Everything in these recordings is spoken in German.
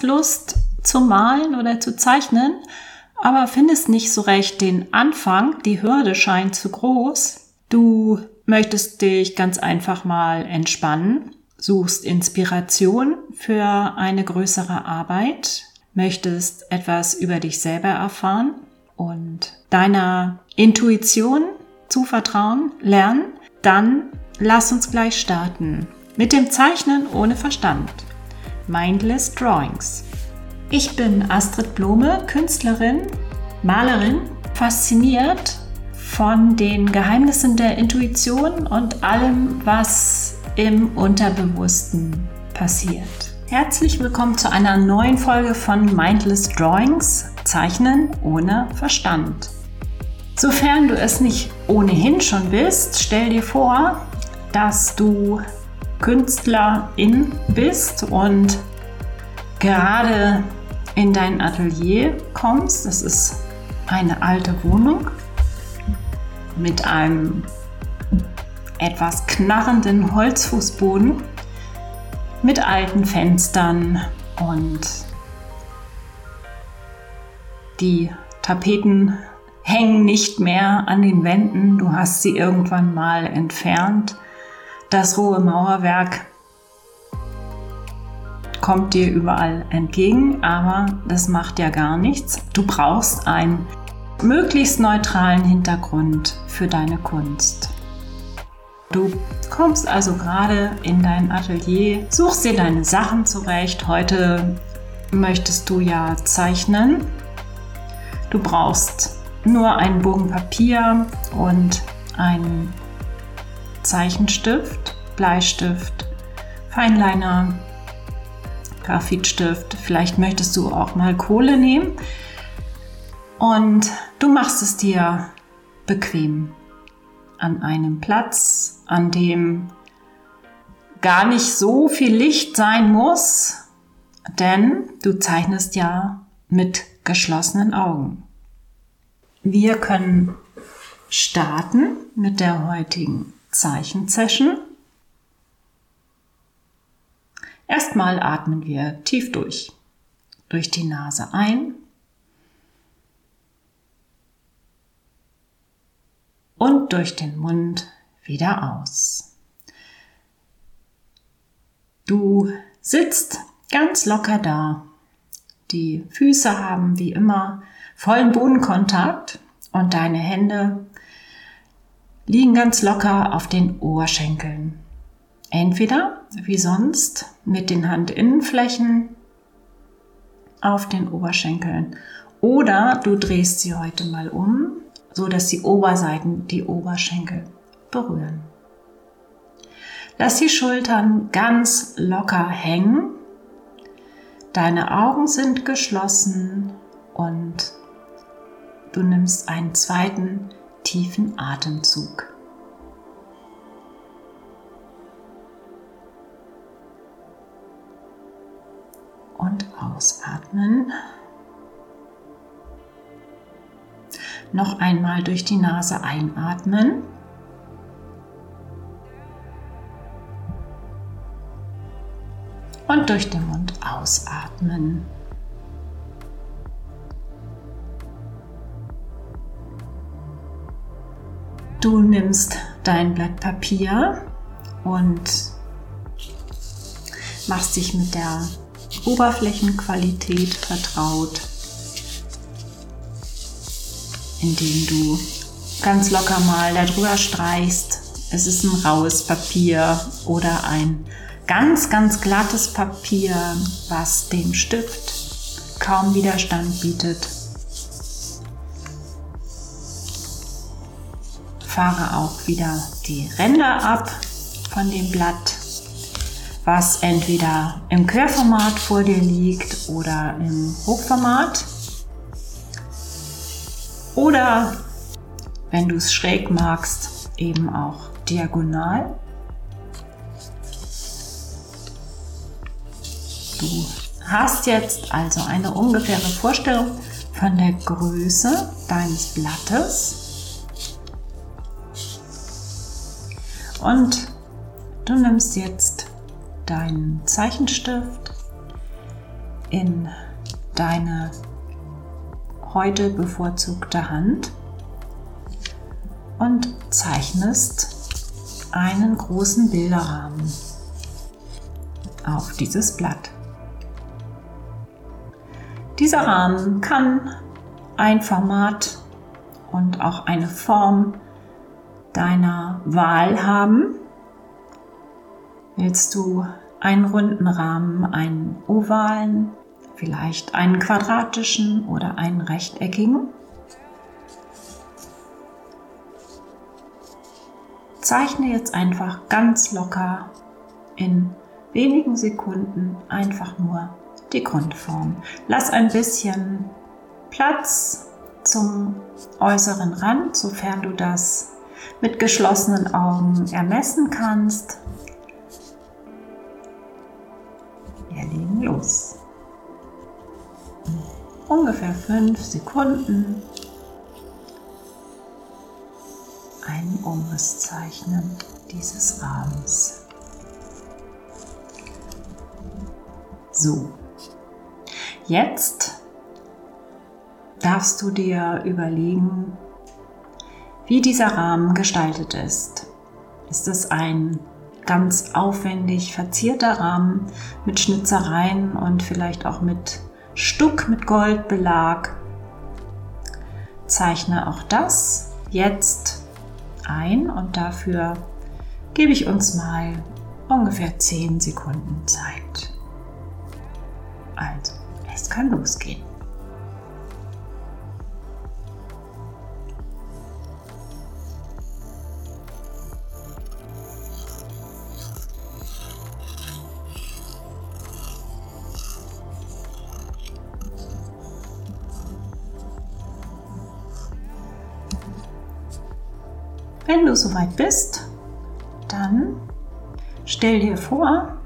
hast Lust zu malen oder zu zeichnen, aber findest nicht so recht den Anfang, die Hürde scheint zu groß. Du möchtest dich ganz einfach mal entspannen, suchst Inspiration für eine größere Arbeit, möchtest etwas über dich selber erfahren und deiner Intuition zuvertrauen, lernen, dann lass uns gleich starten mit dem Zeichnen ohne Verstand. Mindless Drawings. Ich bin Astrid Blome, Künstlerin, Malerin, fasziniert von den Geheimnissen der Intuition und allem, was im Unterbewussten passiert. Herzlich willkommen zu einer neuen Folge von Mindless Drawings, Zeichnen ohne Verstand. Sofern du es nicht ohnehin schon bist, stell dir vor, dass du Künstlerin bist und gerade in dein Atelier kommst. Das ist eine alte Wohnung mit einem etwas knarrenden Holzfußboden, mit alten Fenstern und die Tapeten hängen nicht mehr an den Wänden. Du hast sie irgendwann mal entfernt. Das rohe Mauerwerk kommt dir überall entgegen, aber das macht ja gar nichts. Du brauchst einen möglichst neutralen Hintergrund für deine Kunst. Du kommst also gerade in dein Atelier, suchst dir deine Sachen zurecht. Heute möchtest du ja zeichnen. Du brauchst nur einen Bogen Papier und einen Zeichenstift, Bleistift, Feinliner, Graphitstift. Vielleicht möchtest du auch mal Kohle nehmen. Und du machst es dir bequem an einem Platz, an dem gar nicht so viel Licht sein muss, denn du zeichnest ja mit geschlossenen Augen. Wir können starten mit der heutigen Zeichensession. Erstmal atmen wir tief durch. Durch die Nase ein und durch den Mund wieder aus. Du sitzt ganz locker da. Die Füße haben wie immer vollen Bodenkontakt und deine Hände liegen ganz locker auf den Oberschenkeln. Entweder wie sonst mit den Handinnenflächen auf den Oberschenkeln oder du drehst sie heute mal um, so dass die Oberseiten die Oberschenkel berühren. Lass die Schultern ganz locker hängen. Deine Augen sind geschlossen und du nimmst einen zweiten tiefen Atemzug. und ausatmen. Noch einmal durch die Nase einatmen. Und durch den Mund ausatmen. Du nimmst dein Blatt Papier und machst dich mit der Oberflächenqualität vertraut, indem du ganz locker mal darüber streichst. Es ist ein raues Papier oder ein ganz, ganz glattes Papier, was dem Stift kaum Widerstand bietet. Fahre auch wieder die Ränder ab von dem Blatt was entweder im Querformat vor dir liegt oder im Hochformat. Oder wenn du es schräg magst, eben auch diagonal. Du hast jetzt also eine ungefähre Vorstellung von der Größe deines Blattes. Und du nimmst jetzt deinen Zeichenstift, in deine heute bevorzugte Hand und zeichnest einen großen Bilderrahmen auf dieses Blatt. Dieser Rahmen kann ein Format und auch eine Form deiner Wahl haben. Willst du einen runden Rahmen, einen ovalen, vielleicht einen quadratischen oder einen rechteckigen? Zeichne jetzt einfach ganz locker in wenigen Sekunden einfach nur die Grundform. Lass ein bisschen Platz zum äußeren Rand, sofern du das mit geschlossenen Augen ermessen kannst. Wir legen los. Ungefähr fünf Sekunden einen Umriss zeichnen dieses Rahmens. So, jetzt darfst du dir überlegen, wie dieser Rahmen gestaltet ist. Ist es ein ganz aufwendig verzierter Rahmen mit Schnitzereien und vielleicht auch mit Stuck mit Goldbelag? Zeichne auch das jetzt ein und dafür gebe ich uns mal ungefähr 10 Sekunden Zeit. Also, es kann losgehen. Wenn du soweit bist, dann stell dir vor,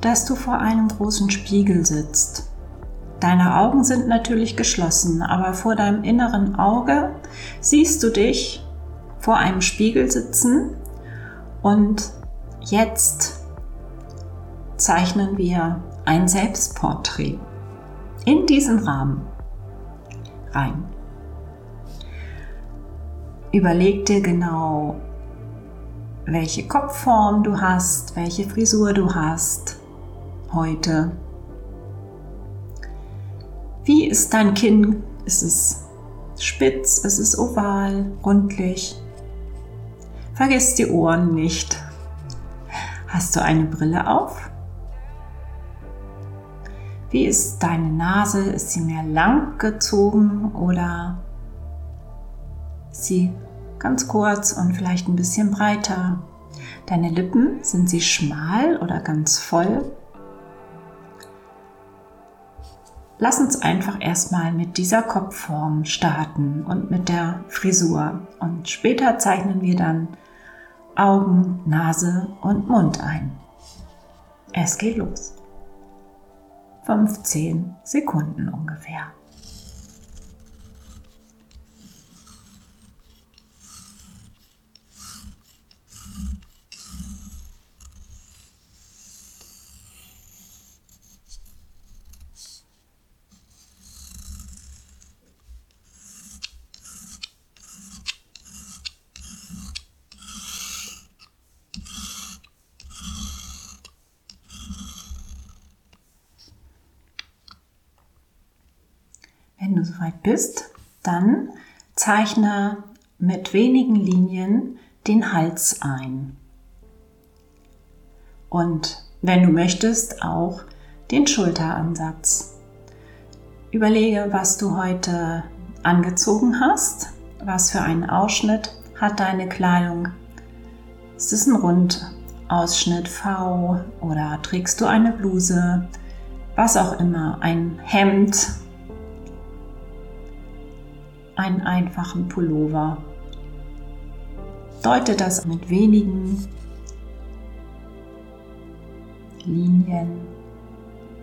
dass du vor einem großen Spiegel sitzt. Deine Augen sind natürlich geschlossen, aber vor deinem inneren Auge siehst du dich vor einem Spiegel sitzen und jetzt zeichnen wir ein Selbstporträt in diesen Rahmen rein. Überleg dir genau, welche Kopfform du hast, welche Frisur du hast heute. Wie ist dein Kinn? Ist es spitz? Ist es oval? Rundlich? Vergiss die Ohren nicht. Hast du eine Brille auf? Wie ist deine Nase? Ist sie mehr lang gezogen oder sie ganz kurz und vielleicht ein bisschen breiter. Deine Lippen, sind sie schmal oder ganz voll? Lass uns einfach erstmal mit dieser Kopfform starten und mit der Frisur. Und später zeichnen wir dann Augen, Nase und Mund ein. Es geht los. 15 Sekunden ungefähr. Wenn du soweit bist, dann zeichne mit wenigen Linien den Hals ein. Und wenn du möchtest, auch den Schulteransatz. Überlege, was du heute angezogen hast, was für einen Ausschnitt hat deine Kleidung. Ist es ein Rundausschnitt V oder trägst du eine Bluse, was auch immer, ein Hemd einen einfachen Pullover. Deute das mit wenigen Linien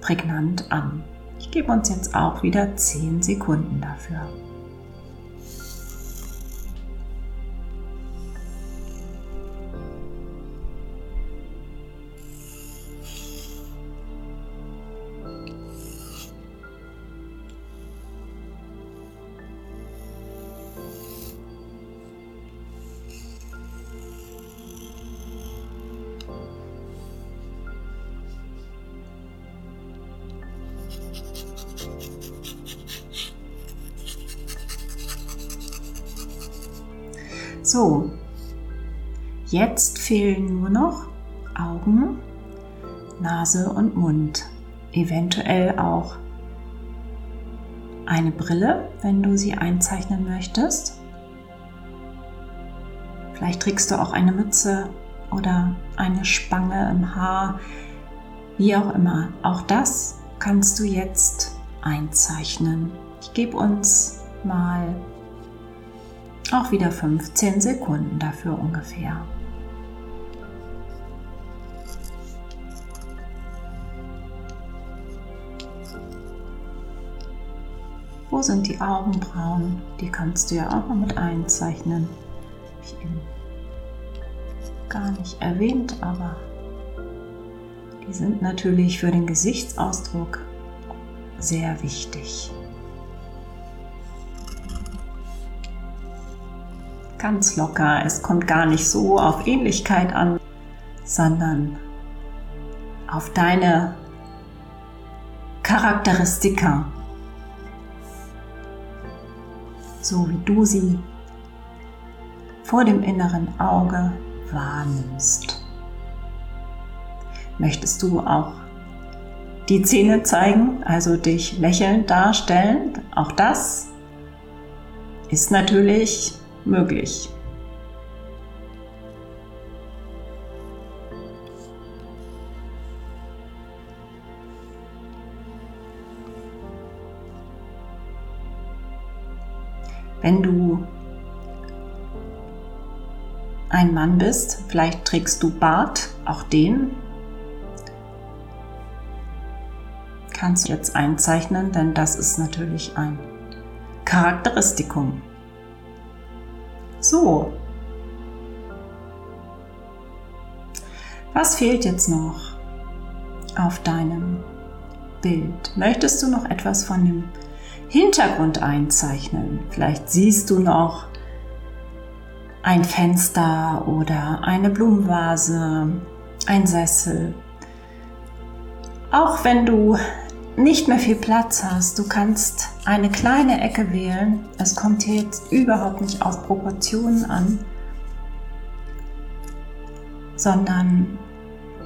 prägnant an. Ich gebe uns jetzt auch wieder 10 Sekunden dafür. So, jetzt fehlen nur noch Augen, Nase und Mund. Eventuell auch eine Brille, wenn du sie einzeichnen möchtest. Vielleicht trägst du auch eine Mütze oder eine Spange im Haar, wie auch immer. Auch das kannst du jetzt einzeichnen. Ich gebe uns mal auch wieder 15 Sekunden dafür ungefähr. Wo sind die Augenbrauen? Die kannst du ja auch noch mit einzeichnen. Ich eben gar nicht erwähnt, aber die sind natürlich für den Gesichtsausdruck sehr wichtig. Ganz locker, es kommt gar nicht so auf Ähnlichkeit an, sondern auf deine Charakteristika so wie du sie vor dem inneren Auge wahrnimmst. Möchtest du auch die Zähne zeigen, also dich lächelnd darstellen? Auch das ist natürlich möglich. Wenn du ein Mann bist, vielleicht trägst du Bart, auch den kannst du jetzt einzeichnen, denn das ist natürlich ein Charakteristikum. So. Was fehlt jetzt noch auf deinem Bild? Möchtest du noch etwas von dem Hintergrund einzeichnen. Vielleicht siehst du noch ein Fenster oder eine Blumenvase, ein Sessel. Auch wenn du nicht mehr viel Platz hast, du kannst eine kleine Ecke wählen. Es kommt hier jetzt überhaupt nicht auf Proportionen an, sondern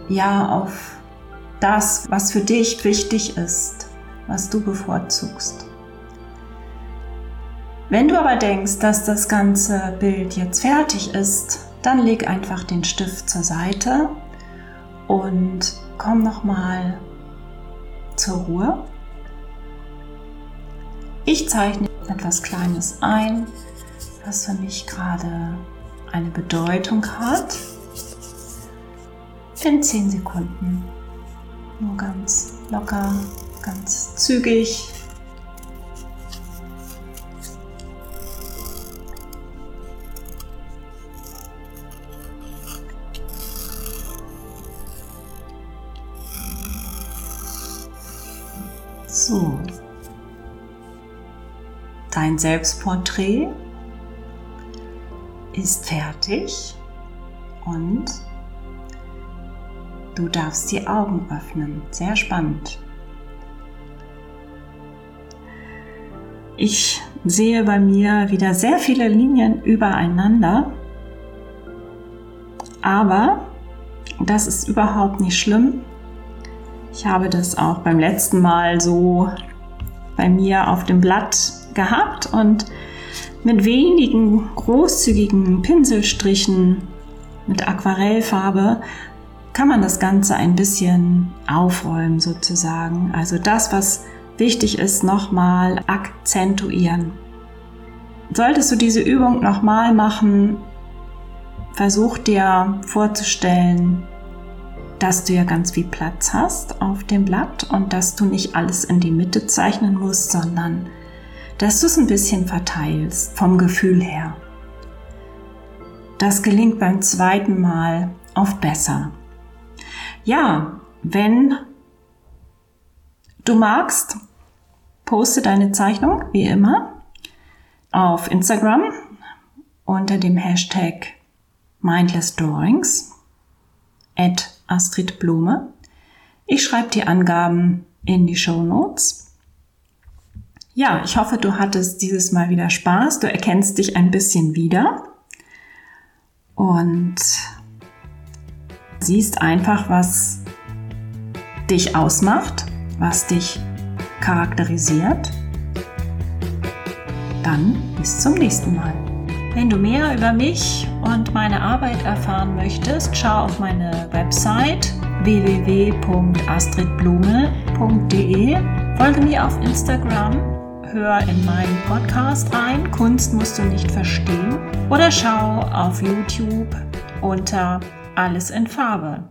ja auf das, was für dich wichtig ist, was du bevorzugst. Wenn du aber denkst, dass das ganze Bild jetzt fertig ist, dann leg einfach den Stift zur Seite und komm nochmal zur Ruhe. Ich zeichne etwas Kleines ein, was für mich gerade eine Bedeutung hat. In 10 Sekunden. Nur ganz locker, ganz zügig Dein Selbstporträt ist fertig und du darfst die Augen öffnen. Sehr spannend. Ich sehe bei mir wieder sehr viele Linien übereinander, aber das ist überhaupt nicht schlimm, ich habe das auch beim letzten Mal so bei mir auf dem Blatt gehabt und mit wenigen großzügigen Pinselstrichen mit Aquarellfarbe kann man das Ganze ein bisschen aufräumen sozusagen. Also das, was wichtig ist, nochmal akzentuieren. Solltest du diese Übung nochmal machen, versuch dir vorzustellen, dass du ja ganz viel Platz hast auf dem Blatt und dass du nicht alles in die Mitte zeichnen musst, sondern dass du es ein bisschen verteilst vom Gefühl her. Das gelingt beim zweiten Mal oft besser. Ja, wenn du magst, poste deine Zeichnung wie immer auf Instagram unter dem Hashtag Mindless Drawings at Astrid Blume. Ich schreibe die Angaben in die Show Notes. Ja, ich hoffe, du hattest dieses Mal wieder Spaß. Du erkennst dich ein bisschen wieder. und siehst einfach, was dich ausmacht, was dich charakterisiert, dann bis zum nächsten Mal. Wenn du mehr über mich und meine Arbeit erfahren möchtest, schau auf meine Website www.astridblume.de, folge mir auf Instagram, hör in meinen Podcast rein, Kunst musst du nicht verstehen, oder schau auf YouTube unter Alles in Farbe.